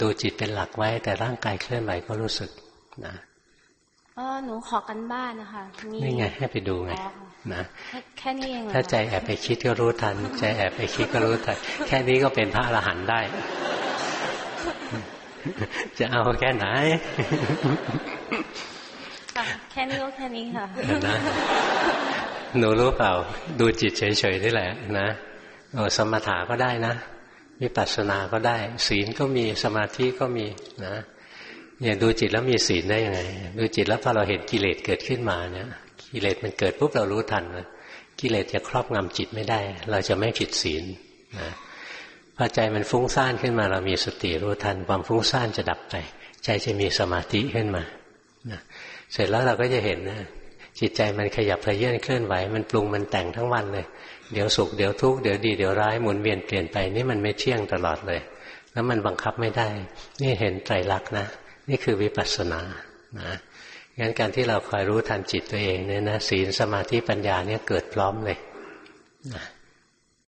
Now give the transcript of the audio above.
ดูจิตเป็นหลักไว้ แต่ร่างกายเคลื่อนไหวก็รู้สึกนะเออหนูขอกันบ้านนะคะนี่ไงให้ไปดูไงนะแค่นี้เองถ้าใจแอบไปคิดก็รู้ทัน ใจแอบไปคิดก็รู้ทัน แค่นี้ก็เป็นพระอรหันต์ได้ จะเอาแค่ไหน แค่นี้ก็แค่นี้ค่ะนะหนูรู้เปล่า ดูจิตเฉยๆนี่แหละ นะโอ้สมถะก็ได้นะ วิปัสสนาก็ได้ ศีลก็มีสมาธิก็มีนะเนี่ยดูจิตแล้วมีศีลได้ยังไง ดูจิตแล้วพอเราเห็นกิเลสเกิดขึ้นมาเนี่ยกิเลสมันเกิดปุ๊บเรารู้ทันนะกิเลสจะครอบงำจิตไม่ได้ เราจะไม่ผิดศีลนะพอใจมันฟุ้งซ่านขึ้นมา เรามีสติรู้ทัน ความฟุ้งซ่านจะดับไป ใจจะมีสมาธิขึ้นมานะเสร็จแล้วเราก็จะเห็นนะ จิตใจมันขยับเขยื่อนเคลื่อนไหวมันปรุงมันแต่งทั้งวันเลย เดี๋ยวสุขเดี๋ยวทุกข์เดี๋ยวดีเดี๋ยวร้ายหมุนเวียนเปลี่ยนไปนี่มันไม่เที่ยงตลอดเลย แล้วมันบังคับไม่ได้ นี่เห็นไตรลักษณ์นะ นี่คือวิปัสสนานะงั้นการที่เราคอยรู้ทันจิตตัวเองเนี่ยนะศีลสมาธิปัญญาเนี่ยเกิดพร้อมเลยนะ